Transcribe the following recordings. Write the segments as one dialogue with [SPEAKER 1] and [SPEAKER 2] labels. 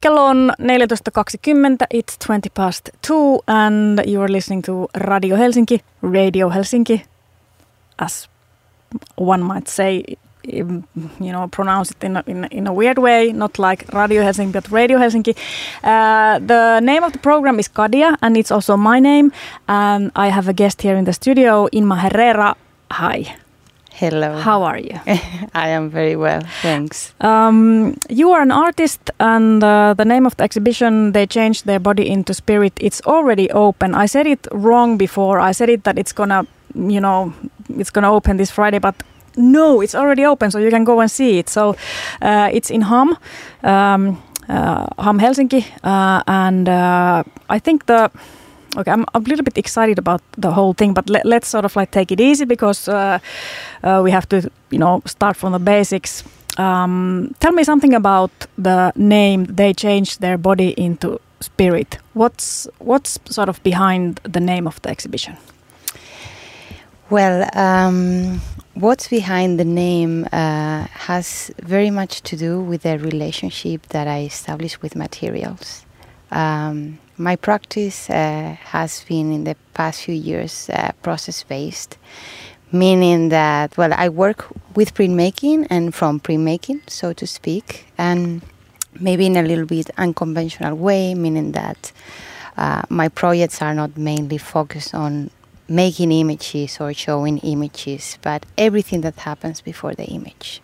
[SPEAKER 1] Kello on 14.20, it's 20 past 2 and you are listening to Radio Helsinki, Radio Helsinki, as one might say, you know, pronounce it in a, in, in a weird way, not like Radio Helsinki, but Radio Helsinki. Uh, the name of the program is Kadia and it's also my name. And I have a guest here in the studio, Inma Herrera. Hi.
[SPEAKER 2] Hello.
[SPEAKER 1] How are you?
[SPEAKER 2] I am very well, thanks.
[SPEAKER 1] Um, you are an artist, and uh, the name of the exhibition, They Changed Their Body into Spirit, it's already open. I said it wrong before. I said it that it's gonna, you know, it's gonna open this Friday, but no, it's already open, so you can go and see it. So uh, it's in Ham, um, uh, Ham Helsinki, uh, and uh, I think the okay, I'm a little bit excited about the whole thing, but let, us sort of like take it easy because uh, uh, we have to, you know, start from the basics. Um, tell me something about the name. They changed their body into spirit. What's what's sort of behind the name of the exhibition?
[SPEAKER 2] Well, um, what's behind the name uh, has very much to do with the relationship that I established with materials. Um, my practice uh, has been in the past few years uh, process based, meaning that, well, I work with printmaking and from printmaking, so to speak, and maybe in a little bit unconventional way, meaning that uh, my projects are not mainly focused on making images or showing images, but everything that happens before the image.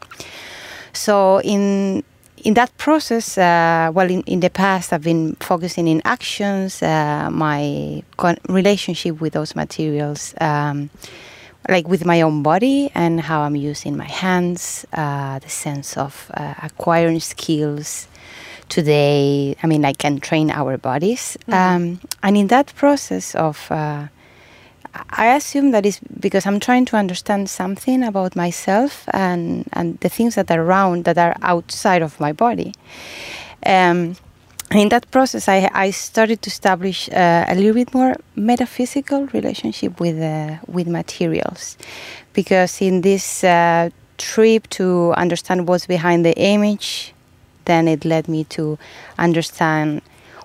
[SPEAKER 2] So, in in that process, uh, well, in, in the past, I've been focusing in actions, uh, my con- relationship with those materials, um, like with my own body and how I'm using my hands, uh, the sense of uh, acquiring skills. Today, I mean, I can train our bodies. Mm-hmm. Um, and in that process of uh, I assume that is because I'm trying to understand something about myself and, and the things that are around that are outside of my body. Um, in that process, I, I started to establish uh, a little bit more metaphysical relationship with uh, with materials, because in this uh, trip to understand what's behind the image, then it led me to understand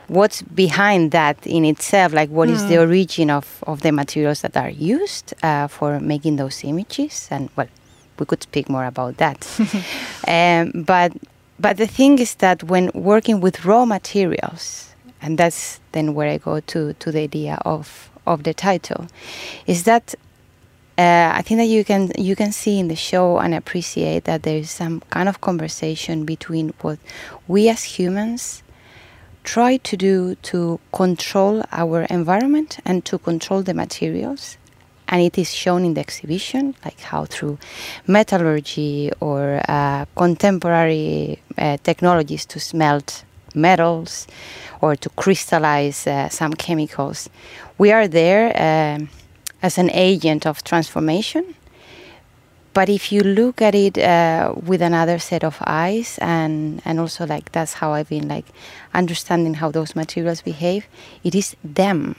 [SPEAKER 2] what's behind that in itself like what mm. is the hmm. origin of, of the materials that are used uh, for making those images and well we could speak more about that um, but but the thing is that when working with raw materials and that's then where i go to to the idea of of the title is that uh, I think that you can you can see in the show and appreciate that there is some kind of conversation between what we as humans try to do to control our environment and to control the materials. And it is shown in the exhibition, like how through metallurgy or uh, contemporary uh, technologies to smelt metals or to crystallize uh, some chemicals, we are there um, as an agent of transformation but if you look at it uh, with another set of eyes and and also like that's how i've been like understanding how those materials behave it is them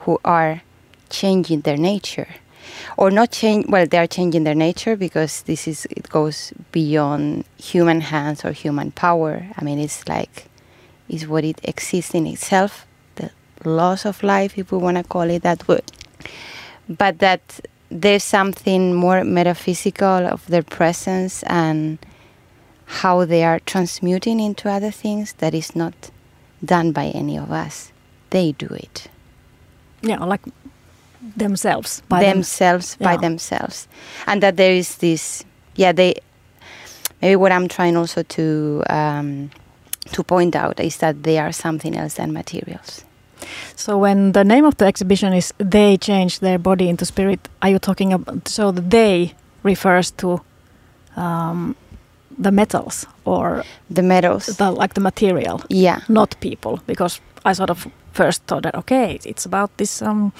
[SPEAKER 2] who are changing their nature. Or not change well they are changing their nature because this is it goes beyond human hands or human power. I mean it's like is what it exists in itself the loss of life if we want to call it that word but that there's something more metaphysical of their presence and how they are transmuting into other things that is not done by any of us. They do it.
[SPEAKER 1] Yeah, like themselves.
[SPEAKER 2] By themselves them. by yeah. themselves, and that there is this. Yeah, they. Maybe what I'm trying also to um, to point out is that they are something else than materials.
[SPEAKER 1] So when the name of the exhibition is "They Change Their Body into Spirit," are you talking about? So the "they" refers to um, the metals or
[SPEAKER 2] the metals,
[SPEAKER 1] the, like the material.
[SPEAKER 2] Yeah,
[SPEAKER 1] not people, because I sort of first thought that okay, it's about this um,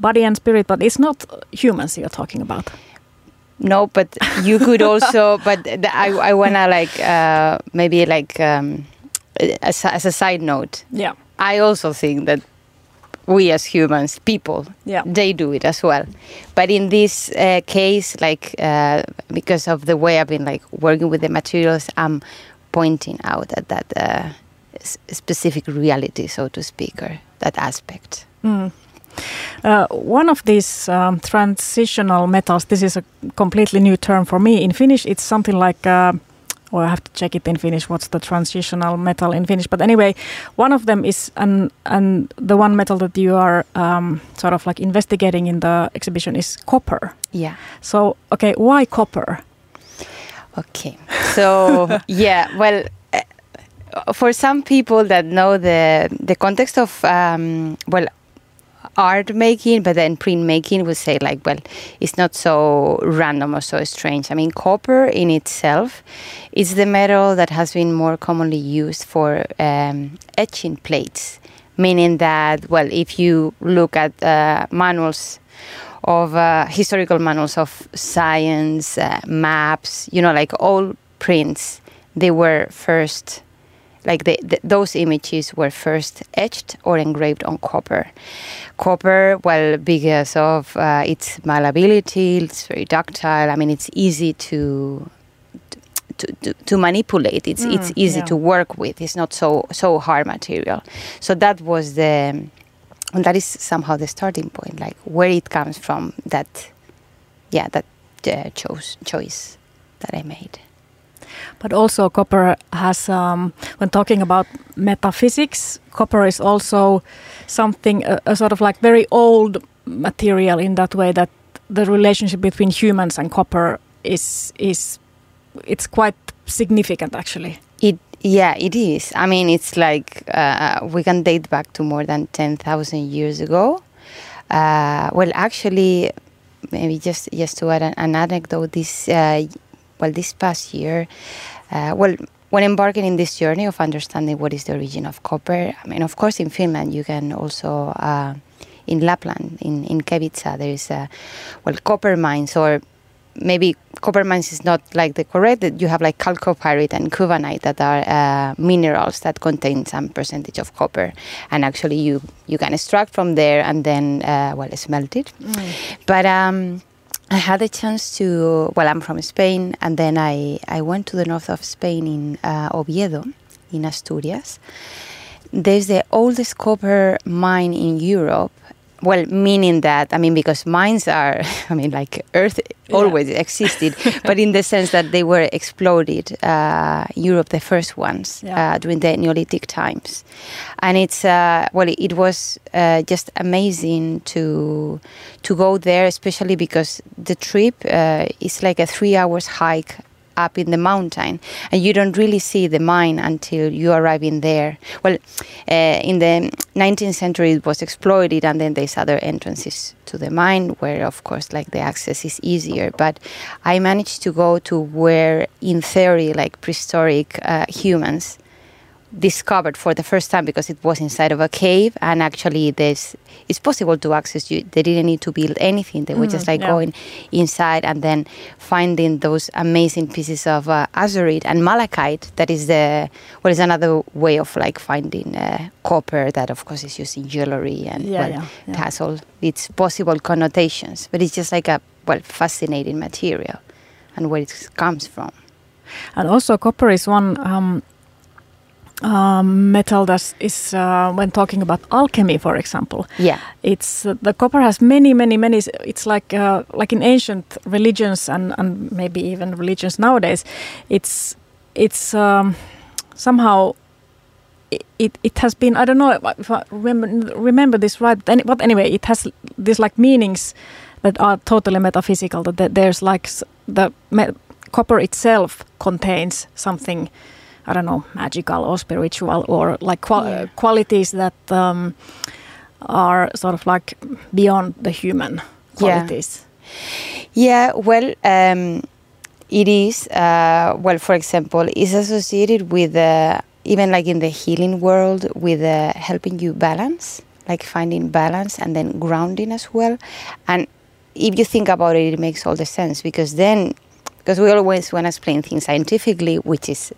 [SPEAKER 1] body and spirit, but it's not humans you're talking about.
[SPEAKER 2] No, but you could also. but I I wanna like uh, maybe like um, as, as a side note.
[SPEAKER 1] Yeah
[SPEAKER 2] I also think that we as humans, people, yeah. they do it as well. But in this uh, case, like uh, because of the way I've been like working with the materials, I'm pointing out at that uh, s- specific reality, so to speak, or that aspect.
[SPEAKER 1] Mm. Uh, one of these um, transitional metals, this is a completely new term for me. In Finnish, it's something like, uh, or I have to check it in Finnish, what's the transitional metal in Finnish. But anyway, one of them is, and, and the one metal that you are um, sort of like investigating in the exhibition is copper.
[SPEAKER 2] Yeah.
[SPEAKER 1] So, okay, why copper?
[SPEAKER 2] Okay. So, yeah, well, uh, for some people that know the the context of um, well art making, but then printmaking would say like, well, it's not so random or so strange. I mean, copper in itself is the metal that has been more commonly used for um, etching plates, meaning that, well, if you look at uh, manuals of uh, historical manuals of science, uh, maps, you know, like all prints, they were first like the, the, those images were first etched or engraved on copper. Copper, well, because of uh, its malleability, it's very ductile. I mean, it's easy to to, to, to manipulate. It's
[SPEAKER 1] Mm,
[SPEAKER 2] it's easy
[SPEAKER 1] yeah.
[SPEAKER 2] to work with. It's not so so hard material. So that was the and that is somehow the starting point, like where it comes from. That yeah, that uh, chose choice that I made.
[SPEAKER 1] But also, copper has, um, when talking about metaphysics, copper is also something, a, a sort of like very old material in that way that the relationship between humans and copper is is it's quite significant actually.
[SPEAKER 2] It yeah, it is. I mean, it's like uh, we can date back to more than ten thousand years ago. Uh, well, actually, maybe just just to add an, an anecdote, this uh, well, this past year, uh, well. When embarking in this journey of understanding what is the origin of copper, I mean, of course, in Finland, you can also, uh, in Lapland, in, in Kevitsa, there is, uh, well, copper mines or maybe copper mines is not like the correct that you have like chalcopyrite and cubanite that are uh, minerals that contain some percentage of copper and actually you you can extract from there and then uh, well smelt it but um, I had a chance to well I'm from Spain and then I, I went to the north of Spain in uh, Oviedo in Asturias. There's the oldest copper mine in Europe well meaning that i mean because mines are i mean like earth
[SPEAKER 1] Yeah.
[SPEAKER 2] always existed but in the sense that they were exploded uh, europe the first ones
[SPEAKER 1] Yeah.
[SPEAKER 2] uh, during the neolithic times and it's uh, well it was uh, just amazing to to go there especially because the trip uh, is like a three hours hike up in the mountain and you don't really see the mine until you arrive in there. Well uh, in the 19th century it was exploited and then there's other entrances to the mine where of course like the access is easier. But i managed to go to where in theory like prehistoric uh, humans discovered for the first time because it was inside of a cave and actually there's it's possible to access you. They didn't need to build anything. They were
[SPEAKER 1] Mm,
[SPEAKER 2] just like
[SPEAKER 1] yeah.
[SPEAKER 2] going inside and then finding those amazing pieces of uh, azurite and malachite. That is the what is another way of like finding uh, copper that of course is used in jewelry and
[SPEAKER 1] Yeah,
[SPEAKER 2] well,
[SPEAKER 1] yeah, yeah.
[SPEAKER 2] has all its possible connotations. But it's just like a well fascinating material and where it comes from.
[SPEAKER 1] And also, copper is one um, um, metal that is uh, when talking about alchemy, for example.
[SPEAKER 2] yeah
[SPEAKER 1] It's uh, the copper has many, many, many. It's like uh, like in ancient religions and and maybe even religions nowadays. It's it's um, somehow. i- It, it has been I don't know if I remember remember this right but, any, but anyway it has these like meanings that are totally metaphysical that there's like the copper itself contains something I don't know magical or spiritual or like qual-
[SPEAKER 2] Yeah.
[SPEAKER 1] qualities that um, are sort of like beyond the human qualities.
[SPEAKER 2] Yeah, yeah well, um, it is. Uh, well, for example, is associated with uh, even like in the healing world with uh, helping you balance, like finding balance and then grounding as well. And if you think about it, it makes all the sense because then, because we always want to explain things scientifically, which is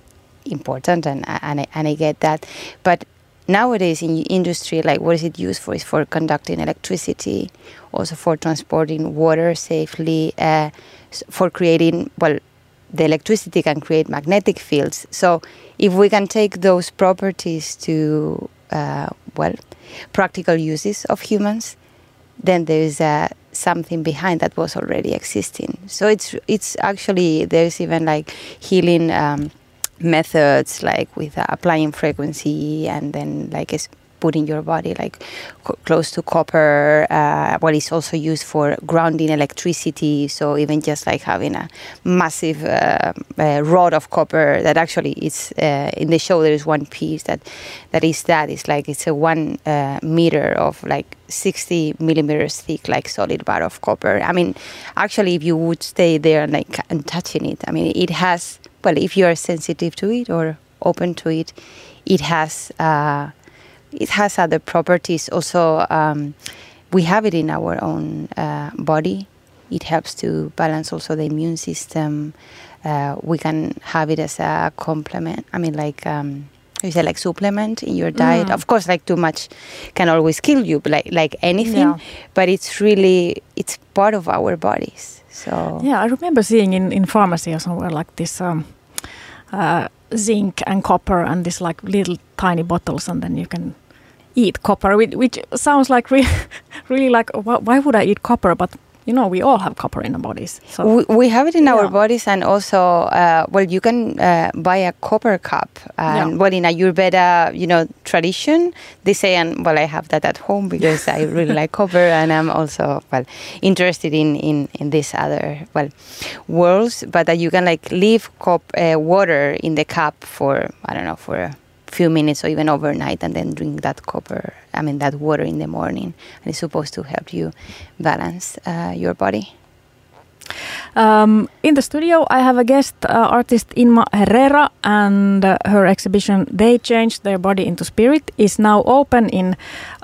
[SPEAKER 2] important, and and I, and I get that, but nowadays in industry like what is it used for is for conducting electricity also for transporting water safely uh, for creating well the electricity can create magnetic fields. So if we can take those properties to uh, well practical uses of humans, then there is uh, something behind that was already existing. So it's it's actually there's even like healing. Um, methods like with uh, applying frequency and then like putting your body like close to copper. Uh, what is also used for grounding electricity. So even just like having a massive uh, uh, rod of copper that actually is uh, in the show. There is one piece that that is that it's like it's a one uh, meter of like 60 millimeters thick, like solid bar of copper. I mean, actually, if you would stay there and like and touching it, I mean, it has. Well, if you are sensitive to it or open to it, it has uh, it has other properties. Also, um, we have it in our own uh, body. It helps to balance also the immune system. Uh, we can have it as a complement. I mean, like um, you say, like supplement in your diet. Mm. Of course, like too much can always kill you, like like anything. Yeah. But it's really it's part of our bodies. So
[SPEAKER 1] yeah, I remember seeing in in pharmacy or somewhere like this. Um, uh, zinc and copper and this like little tiny bottles and then you can eat copper which, which sounds like really, really like why would i eat copper but you know we all have copper in our bodies
[SPEAKER 2] so we, we have it in yeah. our bodies and also uh, well you can uh, buy a copper cup and yeah. well in ayurveda you know tradition they say and well i have that at home because i really like copper and i'm also well interested in in in this other well worlds but that you can like leave cop- uh, water in the cup for i don't know for few minutes or even overnight and then drink that copper i mean that water in the morning and it's supposed to help you balance uh, your body
[SPEAKER 1] um, in the studio, I have a guest uh, artist Inma Herrera, and uh, her exhibition "They Changed Their Body into Spirit" is now open in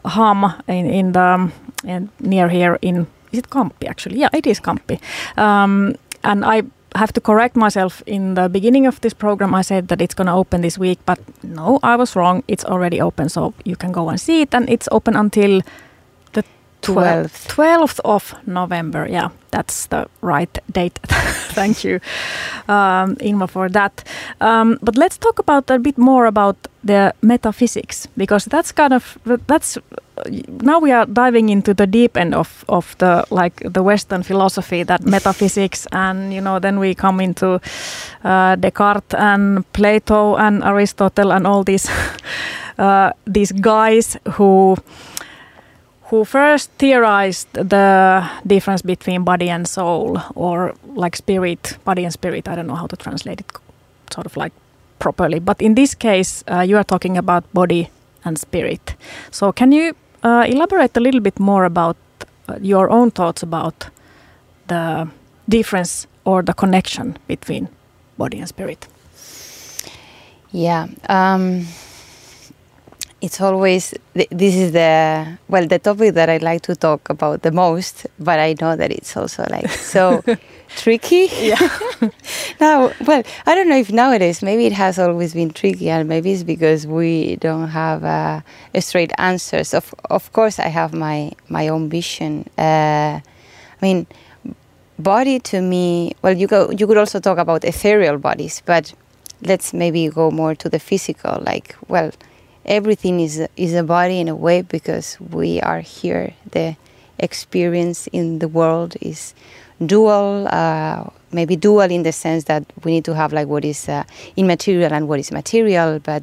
[SPEAKER 1] Ham, in, in the in, near here in is it Kamppi actually? Yeah, it is Kamppi. Um, and I have to correct myself. In the beginning of this program, I said that it's going to open this week, but no, I was wrong. It's already open, so you can go and see it, and it's open until the 12th. 12th of November. Yeah, that's the right date. Thank you, um, Inma, for that. Um, but let's talk about a bit more about the metaphysics because that's kind of that's now we are diving into the deep end of, of the like the Western philosophy that metaphysics and you know then we come into uh, Descartes and Plato and Aristotle and all these uh, these guys who who first theorized the difference between body and soul or like spirit body and spirit. I don't know how to translate it sort of like properly. But in this case uh, you are talking about body and spirit. So can you uh, elaborate a little bit more about uh, your own thoughts about the difference or the connection between body and spirit.
[SPEAKER 2] Yeah. Um, it's always this is the well the topic that I like to talk about the most, but I know that it's also like so tricky.
[SPEAKER 1] Yeah.
[SPEAKER 2] now, well, I don't know if nowadays maybe it has always been tricky, and maybe it's because we don't have uh, straight answers. Of of course, I have my my own vision. Uh, I mean, body to me. Well, you go. You could also talk about ethereal bodies, but let's maybe go more to the physical. Like, well everything is is a body in a way because we are here. The experience in the world is dual, uh, maybe dual in the sense that we need to have like what is uh, immaterial and what is material, but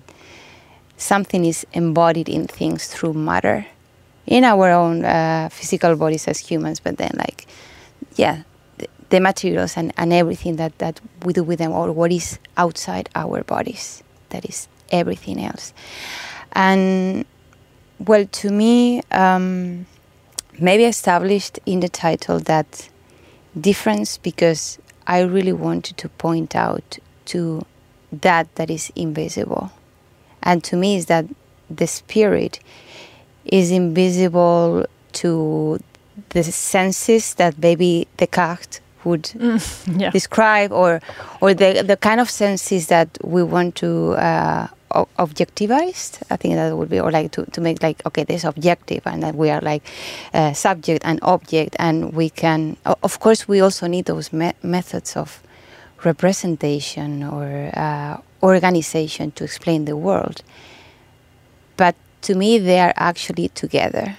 [SPEAKER 2] something is embodied in things through matter in our own uh, physical bodies as humans, but then like yeah. The, the materials and, and everything that, that we do with them, or what is outside our bodies, that is everything else. And well, to me, um, maybe established in the title that difference because I really wanted to point out to that that is invisible. And to me, is that the spirit is invisible to the senses that maybe Descartes would mm, yeah. describe, or or the the kind of senses that we want to uh, objectivized. I think that would be, or like to, to make like, okay, this objective, and that we are like uh, subject and object, and we can, of course, we also need those me- methods of representation or uh, organization to explain the world. But to me, they are actually together.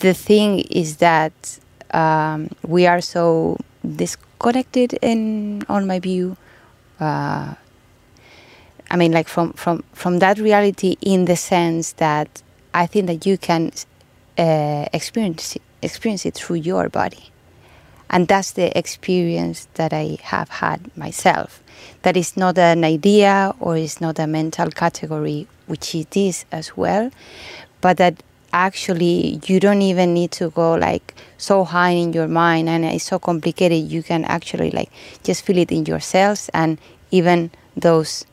[SPEAKER 2] The thing is that um, we are so disconnected, in on my view. Uh, I mean, like from, from, from that reality, in the sense that I think that you can uh, experience experience it through your body, and that's the experience that I have had myself. That is not an idea or is not a mental category, which it is as well, but that actually you don't even need to go like so high in your mind and it's so complicated you can actually like just feel it in your cells and even those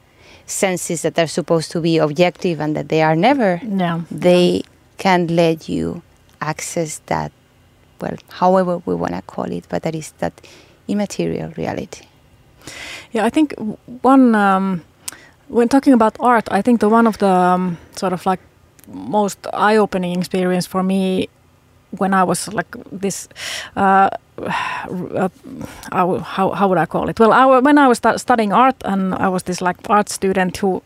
[SPEAKER 2] senses that are supposed to be objective and that they are never
[SPEAKER 1] Yeah.
[SPEAKER 2] they can let you access that well however we want to call it but that is that immaterial reality
[SPEAKER 1] Yeah, I think one um, when talking about art, I think the one of the um, sort of like most eye-opening experience for me when I was like this. Uh, uh, how, how would I call it? Well, I, when I was stu- studying art and I was this like art student who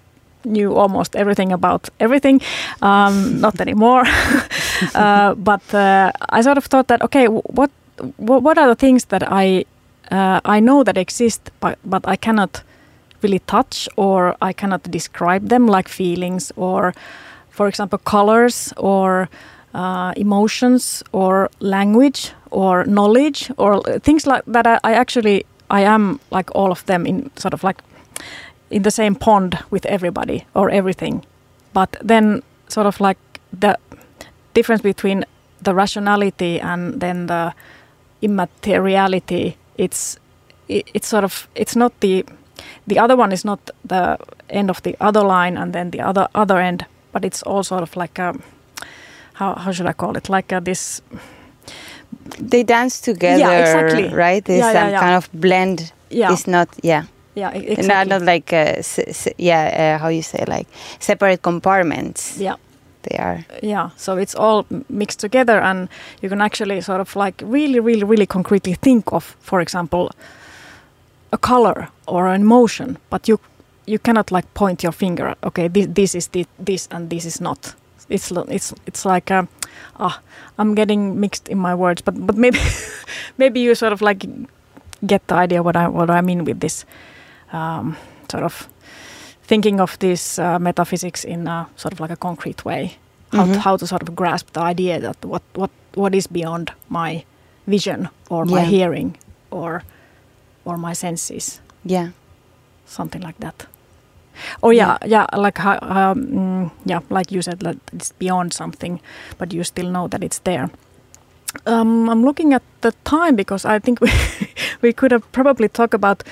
[SPEAKER 1] knew almost everything about everything. Um, not anymore, uh, but uh, I sort of thought that okay, what what, what are the things that I uh, I know that exist, but but I cannot really touch or I cannot describe them like feelings or, for example, colors or uh, emotions or language or knowledge or things like that. I, I actually I am like all of them in sort of like in the same pond with everybody or everything, but then sort of like the difference between the rationality and then the immateriality it's it, it's sort of it's not the the other one is not the end of the other line and then the other other end but it's all sort of like a how, how should i call it? Like a, this
[SPEAKER 2] they dance together
[SPEAKER 1] exactly.
[SPEAKER 2] right? There's
[SPEAKER 1] Yeah, yeah,
[SPEAKER 2] some
[SPEAKER 1] yeah.
[SPEAKER 2] kind of blend.
[SPEAKER 1] Yeah.
[SPEAKER 2] It's not yeah.
[SPEAKER 1] Yeah e-
[SPEAKER 2] not,
[SPEAKER 1] exactly.
[SPEAKER 2] not like uh, yeah uh, how you say like separate compartments.
[SPEAKER 1] Yeah.
[SPEAKER 2] They are.
[SPEAKER 1] Yeah so it's all mixed together and you can actually sort of like really really really concretely think of for example a color or an emotion but you you cannot like point your finger at, okay this, this is the, this and this is not it's it's it's like uh, ah i'm getting mixed in my words but but maybe maybe you sort of like get the idea what i what i mean with this um, sort of thinking of this uh, metaphysics in a sort of like a concrete way how,
[SPEAKER 2] Mhm.
[SPEAKER 1] to, how to sort of grasp the idea that what what what is beyond my vision or my
[SPEAKER 2] Yeah.
[SPEAKER 1] hearing or or my senses
[SPEAKER 2] yeah
[SPEAKER 1] something like that or yeah yeah, like how, um, mm, yeah like you said that it's beyond something but you still know that it's there. Um, i'm looking at the time because i think we, we could have probably talked about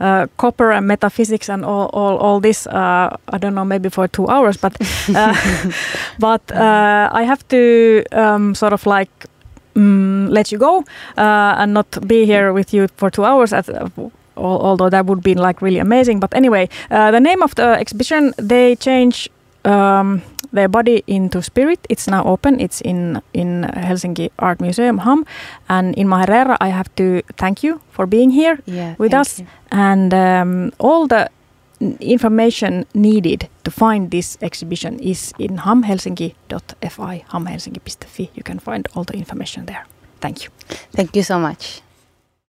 [SPEAKER 1] uh, copper and metaphysics and all, all, all this uh, i don't know maybe for two hours but uh, but uh, i have to um, sort of like mm, let you go uh, and not be here with you for two hours at, uh, although that would be like really amazing. But anyway uh, the name of the exhibition they change um, their body into spirit. It's now open. It's in in helsinki art museum ham and Inma Herrera i have to thank you for being here
[SPEAKER 2] yeah
[SPEAKER 1] With us?
[SPEAKER 2] you.
[SPEAKER 1] and um, all the information needed to find this exhibition is in hamhelsinki.fi hamhelsinki.fi you can find all the information there. Thank you.
[SPEAKER 2] Thank you so much